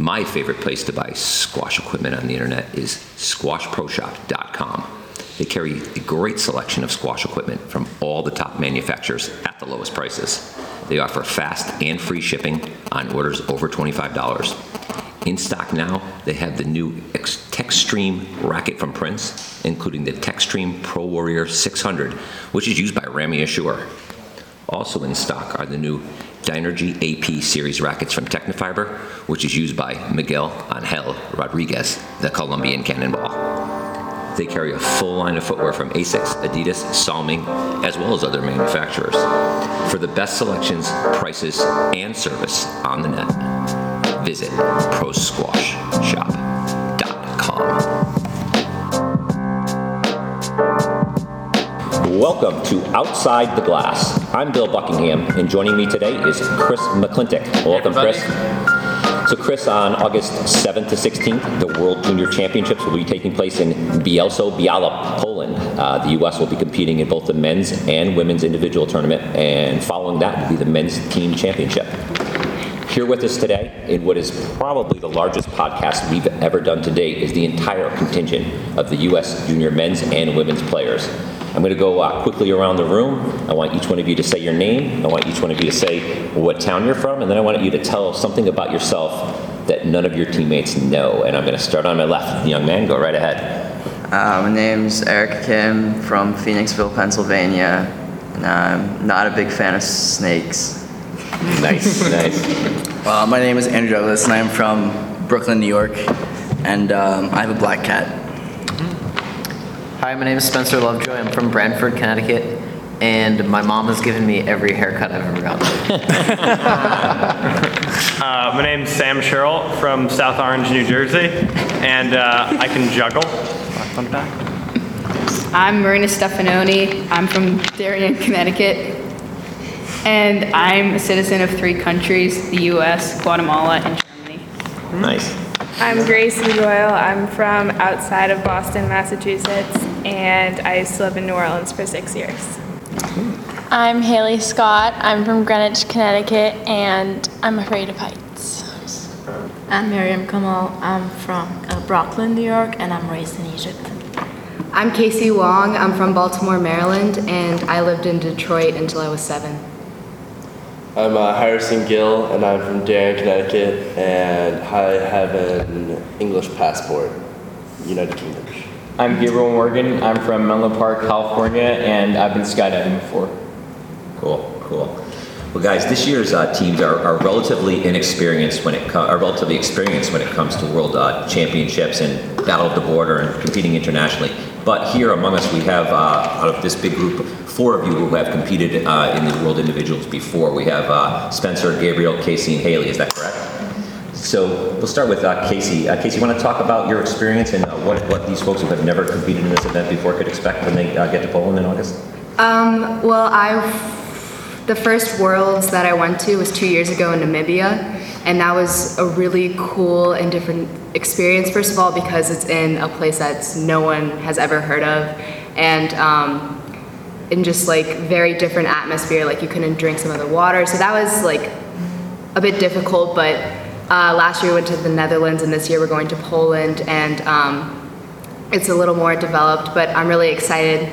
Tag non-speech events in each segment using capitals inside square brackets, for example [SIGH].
My favorite place to buy squash equipment on the internet is squashproshop.com. They carry a great selection of squash equipment from all the top manufacturers at the lowest prices. They offer fast and free shipping on orders over $25. In stock now, they have the new TeXtreme racket from Prince, including the TeXtreme Pro Warrior 600, which is used by Ramy Ashour. Also in stock are the new Dynergy AP series rackets from Tecnifibre, which is used by Miguel Angel Rodriguez, the Colombian cannonball. They carry a full line of footwear from Asics, Adidas, Salming, as well as other manufacturers. For the best selections, prices, and service on the net, visit prosquashshop.com. Welcome to Outside the Glass. I'm Bill Buckingham, and joining me today is Chris McClintock. Welcome, everybody. Chris. So, Chris, on August 7th to 16th, the World Junior Championships will be taking place in Bielsko-Biala, Poland. Uh, the U.S. will be competing in both the men's and women's individual tournament, and following that will be the men's team championship. Here with us today, in what is probably the largest podcast we've ever done to date, is the entire contingent of the U.S. junior men's and women's players. I'm going to go uh, quickly around the room. I want each one of you to say your name. I want each one of you to say what town you're from, and then I want you to tell something about yourself that none of your teammates know. And I'm going to start on my left. Young man, go right ahead. Uh, my name's Eric Kim from Phoenixville, Pennsylvania, and I'm not a big fan of snakes. Nice, [LAUGHS] nice. Uh, my name is Andrew Douglas, and I'm from Brooklyn, New York, and um, I have a black cat. Hi, my name is Spencer Lovejoy. I'm from Branford, Connecticut, and my mom has given me every haircut I've ever gotten. [LAUGHS] Uh, my name's Sam Sherrill from South Orange, New Jersey, and uh, I can juggle. Fun fact. I'm Marina Stefanoni. I'm from Darien, Connecticut. And I'm a citizen of three countries the US, Guatemala, and Germany. Nice. I'm Grace Doyle. I'm from outside of Boston, Massachusetts, and I used to live in New Orleans for six years. I'm Haley Scott. I'm from Greenwich, Connecticut, and I'm afraid of heights. I'm Miriam Kamal. I'm from uh, Brooklyn, New York, and I'm raised in Egypt. I'm Casey Wong. I'm from Baltimore, Maryland, and I lived in Detroit until I was seven. I'm uh, Harrison Gill, and I'm from Darien, Connecticut, and I have an English passport, United Kingdom. I'm Gabriel Morgan. I'm from Menlo Park, California, and I've been skydiving before. Cool, cool. Well, guys, this year's uh, teams are, are relatively inexperienced when it co- are relatively experienced when it comes to world uh, championships and battle of the border and competing internationally. But here among us, we have uh, out of this big group, four of you who have competed uh, in the world individuals before. We have uh, Spencer, Gabriel, Casey, and Haley. Is that correct? So we'll start with uh, Casey. Uh, Casey, you want to talk about your experience and uh, what, what these folks who have never competed in this event before could expect when they uh, get to Poland in August? Um, well, I, the first Worlds that I went to was two years ago in Namibia, and that was a really cool and different experience. First of all, because it's in a place that no one has ever heard of, and um, in just like very different atmosphere. Like you couldn't drink some of the water, so that was like a bit difficult. But uh, last year we went to the Netherlands, and this year we're going to Poland, and um, it's a little more developed. But I'm really excited.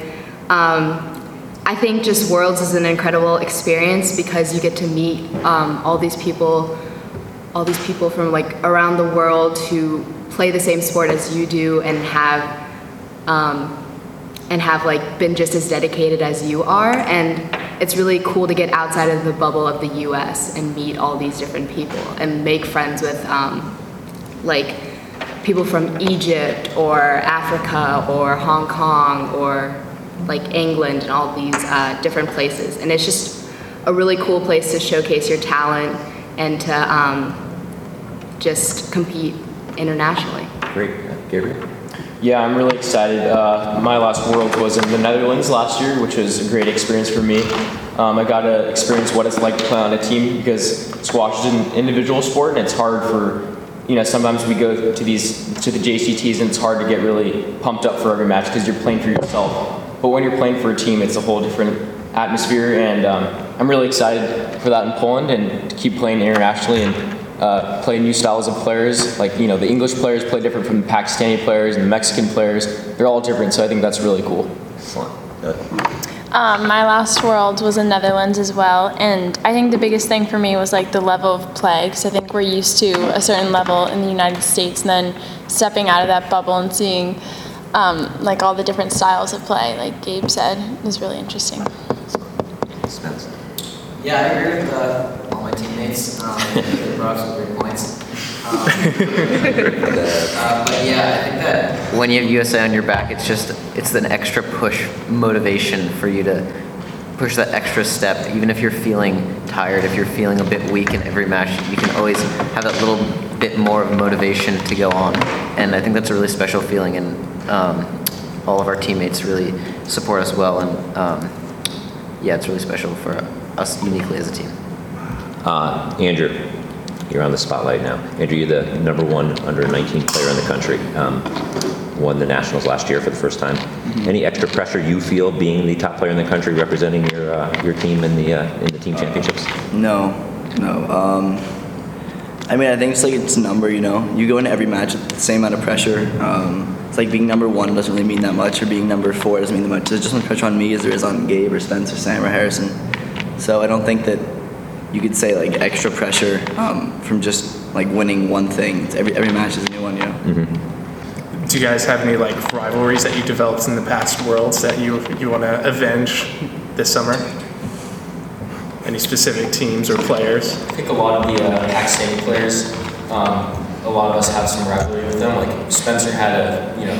Um, I think just Worlds is an incredible experience because you get to meet um, all these people, all these people from like around the world who play the same sport as you do and have um, and have like been just as dedicated as you are and it's really cool to get outside of the bubble of the US and meet all these different people and make friends with um, like people from Egypt or Africa or Hong Kong or like England and all these uh, different places. And it's just a really cool place to showcase your talent and to um, just compete internationally. Great. Gabriel? Yeah, I'm really excited. Uh, my last World was in the Netherlands last year, which was a great experience for me. Um, I got to experience what it's like to play on a team because squash is an individual sport and it's hard for, you know, sometimes we go to these, to the JCTs and it's hard to get really pumped up for every match because you're playing for yourself. But when you're playing for a team, it's a whole different atmosphere and um, I'm really excited for that in Poland and to keep playing internationally and uh, play new styles of players. Like, you know, the English players play different from the Pakistani players and the Mexican players. They're all different, so I think that's really cool. Excellent. Um, my last world was in Netherlands as well, and I think the biggest thing for me was like the level of play, because I think we're used to a certain level in the United States, and then stepping out of that bubble and seeing um, like all the different styles of play, like Gabe said, was really interesting. Spence. Yeah, I agree with uh, all my teammates. Um, they brought up some great points. [LAUGHS] Um, uh, but yeah, I think that when you have USA on your back, it's just it's an extra push motivation for you to push that extra step. Even if you're feeling tired, if you're feeling a bit weak in every match, you can always have that little bit more of motivation to go on. And I think that's a really special feeling. And um, all of our teammates really support us well. And um, yeah, it's really special for us uniquely as a team. Uh, Andrew, you're on the spotlight now. Andrew, you're the number one under 19 player in the country. Um, won the nationals last year for the first time. Any extra pressure you feel being the top player in the country, representing your uh, your team in the uh, in the team championships? No, no. Um, I mean, I think it's like it's a number, you know. You go into every match with the same amount of pressure. Um, it's like being number one doesn't really mean that much, or being number four doesn't mean that much. There's just as much pressure on me as there is on Gabe or Spencer, or Sam or Harrison. So I don't think that you could say like extra pressure um, from just like winning one thing. It's every every match is a new one, you know. Do you guys have any like rivalries that you developed in the past worlds that you you want to avenge this summer? Any specific teams or players? I think a lot of the uh, Pakistani players, um, a lot of us have some rivalry with them. Like Spencer had a you know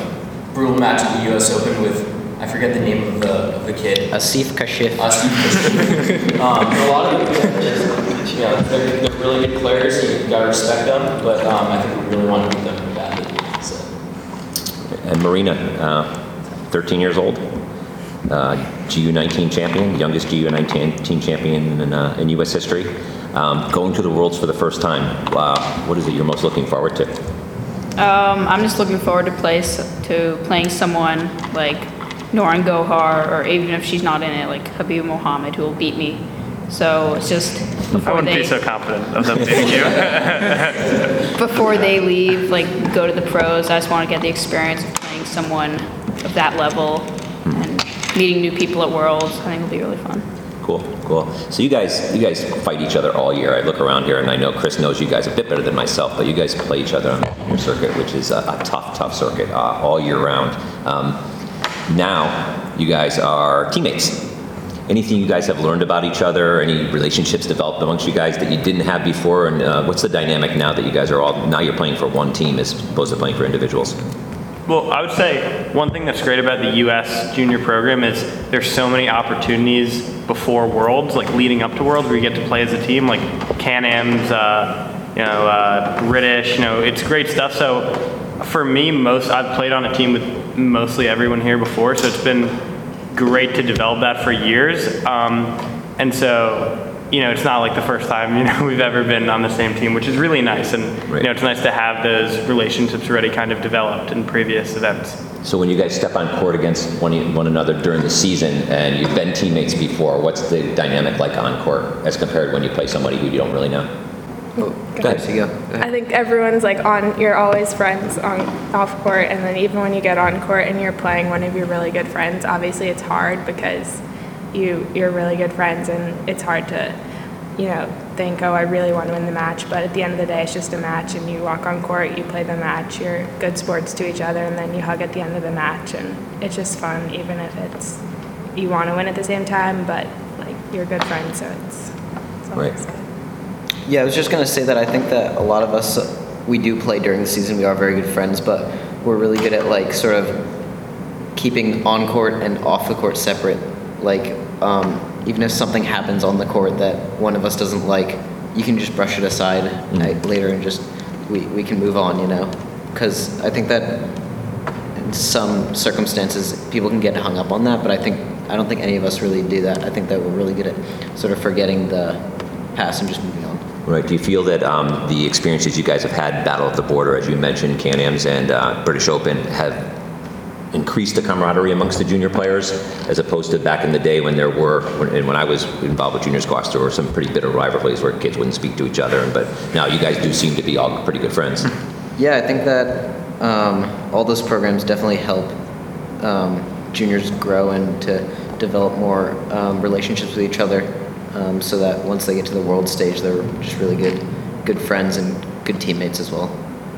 brutal match at the U.S. Open with I forget the name of the of the kid. Asif Kashif. Asif Kashif. um, a lot of them, you know, they're, they're really good players. You gotta respect them, but um, I think we really want to beat them badly. So. And Marina, uh, 13 years old, uh, GU19 champion, youngest GU19 champion in, uh, in U.S. history. Um, going to the Worlds for the first time. Uh, what is it you're most looking forward to? Um, I'm just looking forward to play to playing someone like Nouran Gohar, or even if she's not in it, like Habib Mohammed, who will beat me. So it's just before I wouldn't they be so confident of them beating you. [LAUGHS] before they leave, like go to the pros. I just want to get the experience of playing someone of that level and meeting new people at Worlds. I think it'll be really fun. Cool, cool. So you guys, you guys fight each other all year. I look around here, and I know Chris knows you guys a bit better than myself, but you guys play each other on your circuit, which is a, a tough, tough circuit uh, all year round. Um, now, you guys are teammates. Anything you guys have learned about each other? Any relationships developed amongst you guys that you didn't have before? And uh, what's the dynamic now that you guys are all now you're playing for one team as opposed to playing for individuals? Well, I would say one thing that's great about the U.S. junior program is there's so many opportunities before Worlds, like leading up to Worlds, where you get to play as a team, like Can-Am's, uh, you know, uh, British, you know, it's great stuff. So for me, most I've played on a team with mostly everyone here before, so it's been great to develop that for years. Um, and so, you know, it's not like the first time, you know, [LAUGHS] we've ever been on the same team, which is really nice. And, you know, it's nice to have those relationships already kind of developed in previous events. So when you guys step on court against one, one another during the season and you've been teammates before, what's the dynamic like on court as compared when you play somebody who you don't really know? Oh, go ahead, you go. I think everyone's like on, you're always friends on off court, and then even when you get on court and you're playing one of your really good friends, obviously it's hard because you you're really good friends, and it's hard to, you know, think, oh, I really want to win the match. But at the end of the day, it's just a match, and you walk on court, you play the match, you're good sports to each other, and then you hug at the end of the match, and it's just fun, even if it's you want to win at the same time, but like you're good friends, so it's, it's always Right. good. Yeah, I was just gonna say that I think that a lot of us, we do play during the season. We are very good friends, but we're really good at like sort of keeping on court and off the court separate. Like, um, even if something happens on the court that one of us doesn't like, you can just brush it aside uh, later and just we, we can move on, you know? Because I think that in some circumstances people can get hung up on that, but I think I don't think any of us really do that. I think that we're really good at sort of forgetting the past and just moving on. Right. Do you feel that um, the experiences you guys have had, Battle of the Border, as you mentioned, Can-Am's and uh, British Open, have increased the camaraderie amongst the junior players, as opposed to back in the day when there were, when- and when I was involved with junior squash, there were some pretty bitter rivalries where kids wouldn't speak to each other, but now you guys do seem to be all pretty good friends. [LAUGHS] Yeah, I think that um, all those programs definitely help um, juniors grow and to develop more um, relationships with each other, um, so that once they get to the world stage, they're just really good, good friends and good teammates as well.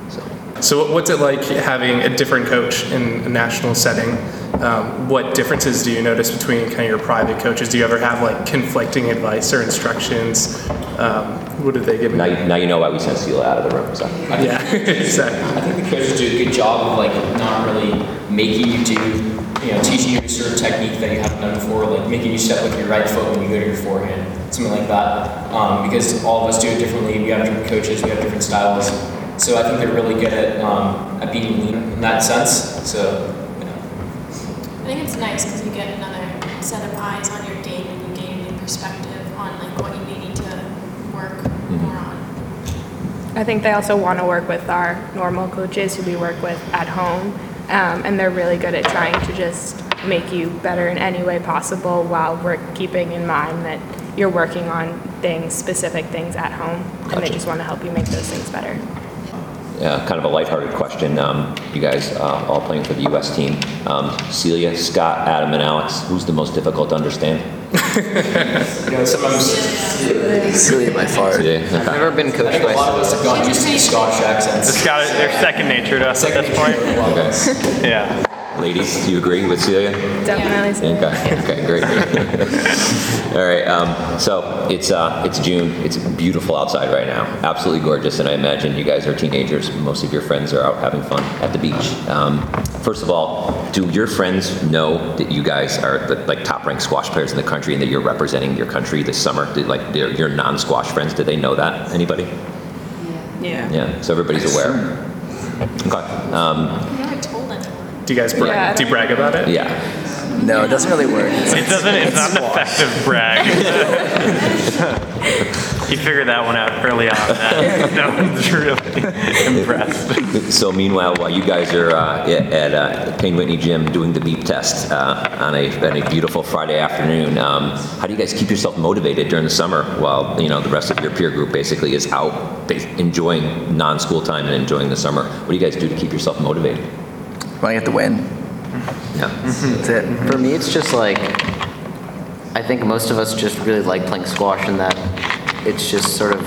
So. So what's it like having a different coach in a national setting? Um, what differences do you notice between kind of your private coaches? Do you ever have like conflicting advice or instructions? Um, what do they give? Now, you- now you know why we sent Celia out of the room, so. Yeah, [LAUGHS] exactly. I think the coaches do a good job of like not really making you do, you know, teaching you a certain technique that you haven't done before, like making you step with your right foot when you go to your forehand, something like that. Um, because all of us do it differently. We have different coaches, we have different styles. So I think they're really good at, um, at being lean in that sense. So I think it's nice because you get another set of eyes on your game and you gain a new perspective on like what you may need to work more on. I think they also want to work with our normal coaches who we work with at home, um, and they're really good at trying to just make you better in any way possible while we're keeping in mind that you're working on things, specific things at home, and they Gotcha. just want to help you make those things better. Yeah, kind of a lighthearted question. Um, you guys uh, all playing for the U.S. team. Um, Celia, Scott, Adam, and Alex. Who's the most difficult to understand? You know, sometimes Celia by far. Celia. I've never been coached think a lot of us have gone used to the Scottish accents. It's got, they're second nature to us at this point. Okay. Yeah. Ladies, do you agree with Celia? Definitely. Okay, okay, great. [LAUGHS] All right, um, so it's, uh, it's June, it's beautiful outside right now, absolutely gorgeous, and I imagine you guys are teenagers, most of your friends are out having fun at the beach. Um, First of all, do your friends know that you guys are the, like top-ranked squash players in the country and that you're representing your country this summer? Did, like, your your non-squash friends, do they know that? Anybody? Yeah. Yeah, so everybody's aware? Okay, um, I've never told anyone. Do you guys brag? Yeah, do you brag about it? yeah. No, it doesn't really work. It doesn't, it's not an effective brag. [LAUGHS] you figured that one out early on. That [LAUGHS] no one's really [LAUGHS] impressed. So meanwhile, while you guys are uh, at at, uh, Payne Whitney Gym doing the beep test uh, on a on a beautiful Friday afternoon, um, how do you guys keep yourself motivated during the summer while you know the rest of your peer group basically is out enjoying non-school time and enjoying the summer? What do you guys do to keep yourself motivated? Want to get the win. Yeah. That's it. For me, it's just like I think most of us just really like playing squash, and that it's just sort of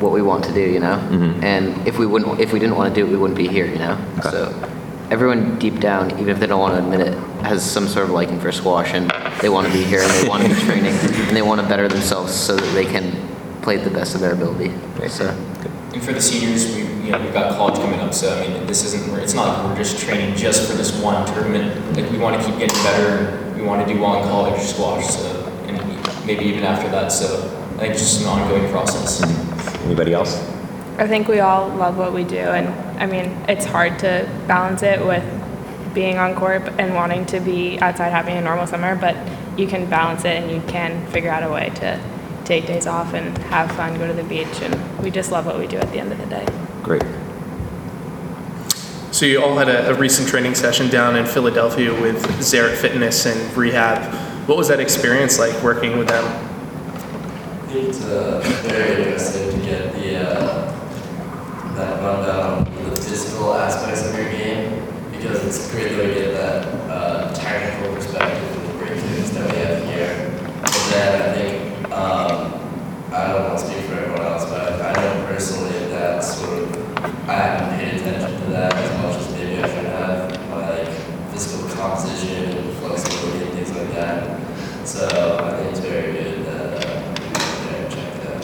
what we want to do, you know. Mm-hmm. And if we wouldn't, if we didn't want to do it, we wouldn't be here, you know. Okay. So everyone deep down, even if they don't want to admit it, has some sort of liking for squash, and they want to be here, and they want to be [LAUGHS] training, and they want to better themselves so that they can play the best of their ability. So. And for the seniors, we, you know, we've got college coming up, so I mean, this isn't, it's not like we're just training just for this one tournament. Like, we want to keep getting better, we want to do well in college squash, so, and maybe even after that, so I think it's just an ongoing process. Anybody else? I think we all love what we do, and I mean, it's hard to balance it with being on court and wanting to be outside having a normal summer, but you can balance it and you can figure out a way to take days off and have fun, go to the beach, and we just love what we do at the end of the day. Great. So you all had a, a recent training session down in Philadelphia with Xeric Fitness and Rehab. What was that experience like working with them? It's uh, very interesting to get the uh, that rundown of the physical aspects of your game because it's great that we get that uh, technical perspective of the breakthroughs that we have here. And then I think um, I don't want to speak for everyone else, but I know personally that sort of I haven't paid attention to that as much as maybe I should have, like physical composition and flexibility and things like that. So I think it's very good that uh, you go there and check that.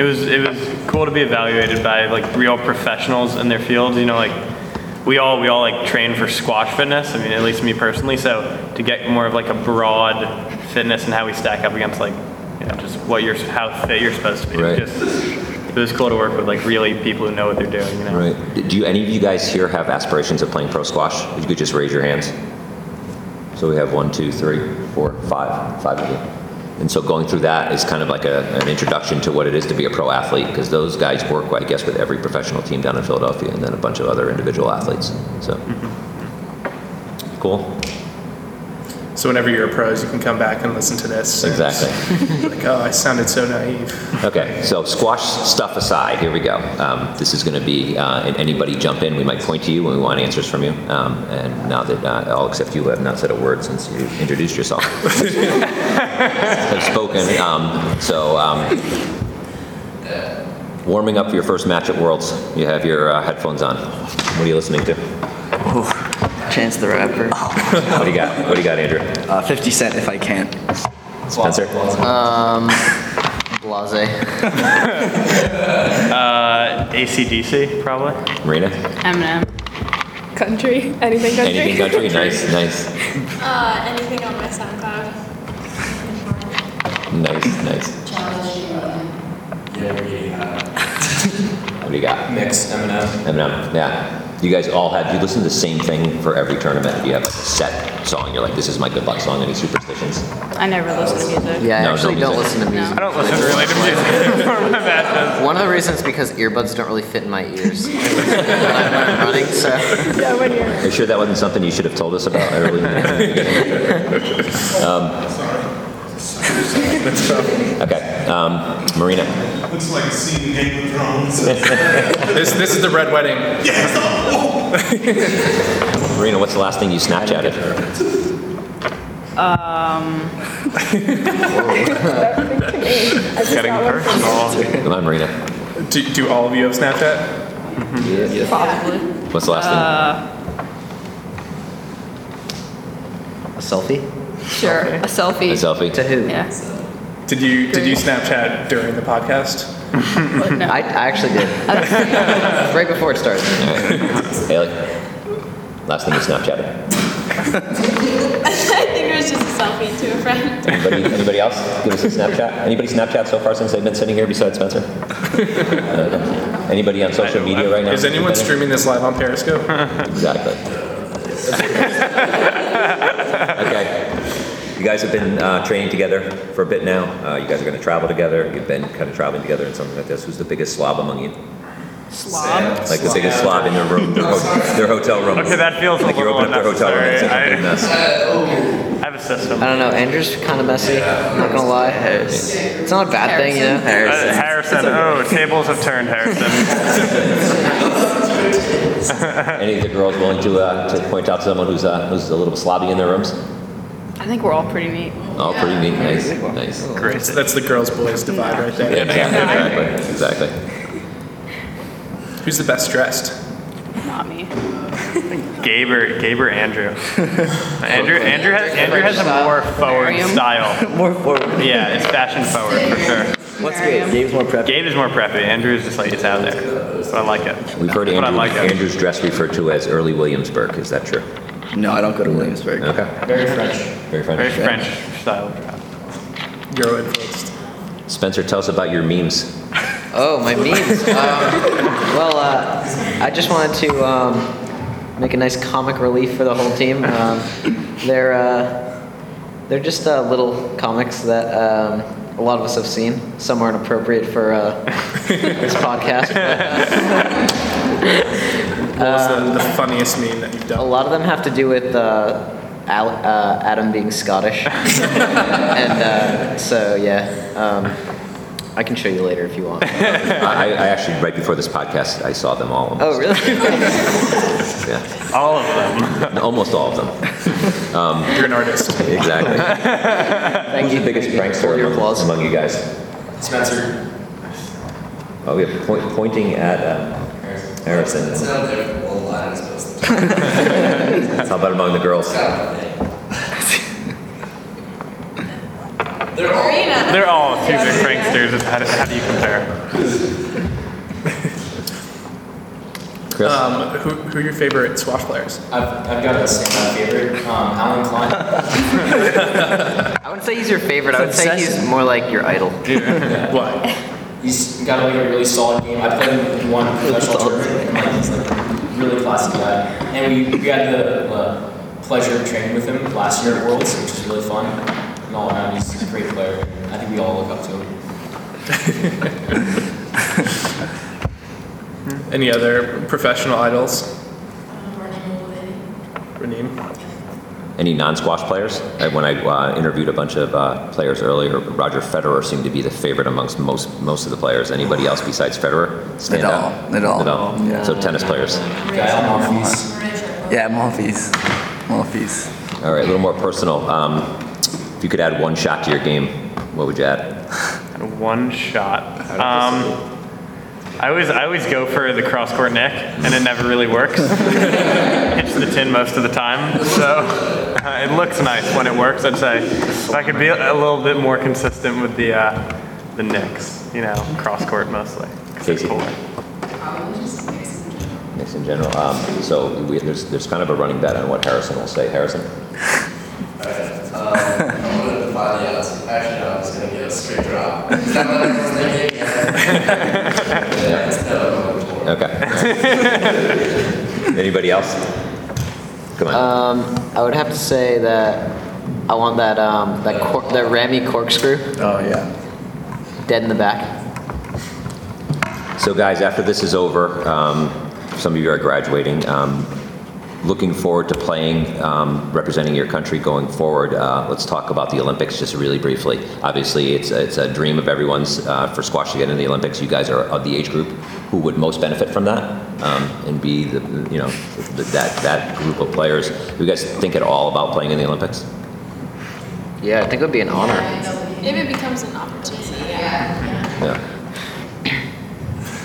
It was it was cool to be evaluated by like real professionals in their fields. You know, like we all we all like train for squash fitness. I mean, at least me personally. So to get more of like a broad fitness and how we stack up against like you know just what you're how fit you're supposed to be. Right. Just, it was cool to work with like really people who know what they're doing. You know. Right. Do you, any of you guys here have aspirations of playing pro squash? If you could just raise your hands. So we have one, two, three, four, five, five of you. And so going through that is kind of like a, an introduction to what it is to be a pro athlete, because those guys work, I guess, with every professional team down in Philadelphia, and then a bunch of other individual athletes. So, mm-hmm. Cool? So whenever you're a pros, you can come back and listen to this. Exactly. [LAUGHS] like, oh, I sounded so naive. Okay, so squash stuff aside, here we go. Um, this is going to be, uh, and anybody jump in, we might point to you when we want answers from you. Um, and now that uh, all except you have not said a word since you introduced yourself, [LAUGHS] have spoken. Um, so, um, warming up for your first match at Worlds, you have your uh, headphones on. What are you listening to? Chance the Rapper. What do you got? What do you got, Andrew? Uh, 50 Cent if I can. Spencer? Um, blase. [LAUGHS] Uh, ACDC, probably. Marina? Eminem. Country, anything country. Anything country? [LAUGHS] Nice, nice, Uh, anything on my SoundCloud. nice, nice. Challenge button. What do you got? Mix, Eminem. Eminem, yeah. You guys all had, you listen to the same thing for every tournament? Do you have a set song? You're like, this is my good luck song, any superstitions? I never listen to music. Yeah, I No, actually no don't music. listen to music. I don't listen really to music for my matches. [LAUGHS] One of the reasons is because earbuds don't really fit in my ears when [LAUGHS] I'm running, so. Yeah, when you're. Are you sure that wasn't something you should have told us about early in [LAUGHS] the [LAUGHS] beginning? Okay, um, Marina. Looks like a scene in Game of Thrones. [LAUGHS] This, this is the Red Wedding. Yes. [LAUGHS] Marina, what's the last thing you Snapchatted? Um, Getting personal. Come on, Marina. Do, do all of you have Snapchat? Yes. possibly. What's the last Uh, A selfie? Sure. A selfie. A selfie? To who? Yeah. Did you did you Snapchat during the podcast? no. I, I actually did. [LAUGHS] [LAUGHS] right before it started. Haley? Last thing you Snapchatted? [LAUGHS] I think it was just a selfie to a friend. Anybody, anybody else? Give us a Snapchat. Anybody Snapchat so far since they've been sitting here besides Spencer? Uh, Anybody on social media right now? Is anyone streaming this live on Periscope? Exactly. Okay. You guys have been uh, training together for a bit now. Uh, You guys are going to travel together. You've been kind of traveling together and something like this. Who's the biggest slob among you? Slob. Like the biggest slob in their room, their, ho- their hotel room. Okay, that feels a Like you little open up their hotel room and it's a unnecessary. complete mess. I have a system. I don't know, Andrew's kind of messy, I'm not gonna lie. It's not a bad thing, you know? Uh, Harrison, oh, tables have turned, Harrison. [LAUGHS] Any of the girls willing to, uh, to point out someone who's, uh, who's a little slobby in their rooms? I think we're all pretty neat. All pretty neat. Nice, nice. That's, that's the girls boys divide right there. Yeah, exactly, exactly, exactly. Who's the best dressed? Not me. Gaber, Gaber, Andrew. [LAUGHS] Andrew, Andrew has, Andrew has a more forward style. [LAUGHS] More forward. Yeah, it's fashion forward for sure. What's good? Gabe's more prepped. Gabe is more preppy. Andrew is just like it's out there. But I like it. We've heard That's I Andrew, like it. Andrew's dress referred to as early Williamsburg. Is that true? No, I don't go to Williamsburg. Okay. Very French. Very French. Very French style. of dress. Euro influenced. Spencer, tell us about your memes. Oh, my memes. [LAUGHS] um, well, uh, I just wanted to um, make a nice comic relief for the whole team. Um, they're uh, they're just uh, little comics that um, a lot of us have seen. Some aren't appropriate for uh, [LAUGHS] this podcast. But, What was the, the funniest meme that you've done? a lot of them have to do with uh, Al, uh, Adam being Scottish, [LAUGHS] and uh, so yeah. Um, I can show you later if you want. I, I actually, right before this podcast, I saw them all. Oh, really? [LAUGHS] Yeah. All of them. Almost all of them. Um, You're an artist. exactly. [LAUGHS] Thank Who's you. the biggest Hold prankster your among, among you guys? Spencer. Oh, we have point, pointing at uh, Harrison. It's not there for one line as opposed to. How about among the girls? They're all. Marina. They're all two big pranksters. How do, how do you compare? Chris? Um, who, who are your favorite squash players? I've, I've got a standout favorite, um, Alan Clyne. [LAUGHS] I wouldn't say he's your favorite. I would say he's more like your idol. [LAUGHS] What? He's got like a really solid game. I played him in one professional tournament. and, like, he's like a really classy guy. And we, we had the uh, pleasure of training with him last year at Worlds, which was really fun. And all around, he's a great player. I think we all look up to him. [LAUGHS] Any other professional idols? Running away. Raneem? Any non-squash players? When I uh, interviewed a bunch of uh, players earlier, Roger Federer seemed to be the favorite amongst most most of the players. Anybody else besides Federer stand Nadal, out? Nadal. Nadal. Yeah. So tennis players. Yeah, Monfils. Monfils. All right, a little more personal. Um, if you could add one shot to your game, what would you add? [LAUGHS] One shot. Um, I always, I always go for the cross court nick, and it never really works. [LAUGHS] Hits the tin most of the time, so uh, [LAUGHS] it looks nice when it works. I'd say if I could be a little bit more consistent with the uh, the nicks, you know, cross court mostly. it's Casey. cooler. Mix in general. Um, so we, there's there's kind of a running bet on what Harrison will say. Harrison. Alright, um, I'm gonna defy the odds. Actually, I'm gonna get a straight drop. Is that what everyone's thinking? Yeah, it's no. Okay. [LAUGHS] Anybody else? On. Um, I would have to say that I want that um, that cor- that Ramy corkscrew. Oh yeah. Dead in the back. So guys, after this is over, um, some of you are graduating. Um, looking forward to playing, um, representing your country going forward. Uh, let's talk about the Olympics just really briefly. Obviously, it's a, it's a dream of everyone's uh, for squash to get in the Olympics. You guys are of the age group who would most benefit from that um, and be the you know the, that that group of players. Do you guys think at all about playing in the Olympics? Yeah, I think it would be an honor. If it becomes an opportunity, yeah. Yeah.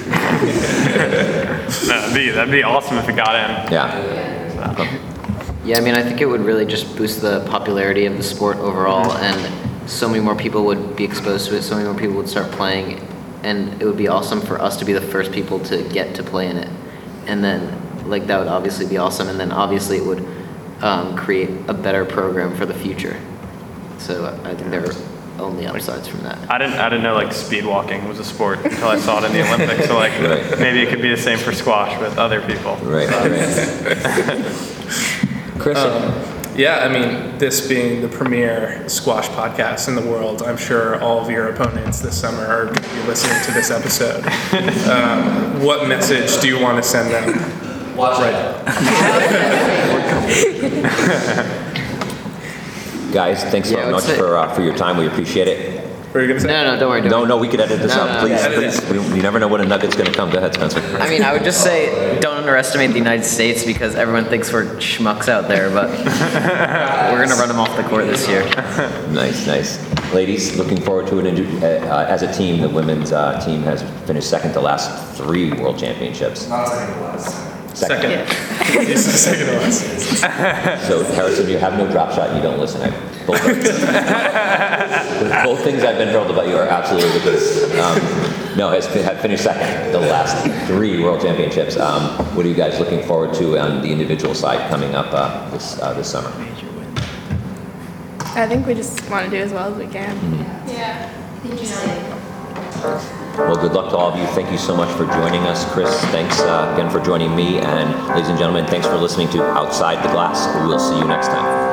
No, [LAUGHS] that'd be, that'd be awesome if it got in. Yeah. Yeah, I mean, I think it would really just boost the popularity of the sport overall, and so many more people would be exposed to it. So many more people would start playing, and it would be awesome for us to be the first people to get to play in it. And then, like, that would obviously be awesome. And then, obviously, it would um, create a better program for the future. So I think there are only upsides from that. I didn't, I didn't know like speed walking was a sport until I saw it in the Olympics. So like Right. maybe it could be the same for squash with other people. Right. right. [LAUGHS] Chris. Yeah, I mean, this being the premier squash podcast in the world, I'm sure all of your opponents this summer are going to be listening to this episode. [LAUGHS] um, what message do you want to send them? Watch right. [LAUGHS] Guys, thanks Yeah, so would much for uh, for your time. We appreciate it. What are you going to say? No, no, don't worry. Don't No, worry. no, we could edit this No, out. no, please, no. please. We, you never know when a nugget's going to come. Go ahead, Spencer. I mean, I would just say don't underestimate the United States because everyone thinks we're schmucks out there, but [LAUGHS] we're gonna run them off the court this year. Nice, nice. Ladies, looking forward to it. And, uh, uh, as a team, the women's uh, team has finished second to last three world championships. Not second to last. Second. It's [LAUGHS] the second to last. So, Harrison, you have no drop shot and you don't listen. I, both, [LAUGHS] both things I've been told about you are absolutely the case. Um, no, has finished second the last three world championships. Um, what are you guys looking forward to on the individual side coming up uh, this uh, this summer? I think we just want to do as well as we can. Yeah. Well, good luck to all of you. Thank you so much for joining us. Chris, thanks uh, again for joining me. And ladies and gentlemen, thanks for listening to Outside the Glass. We'll see you next time.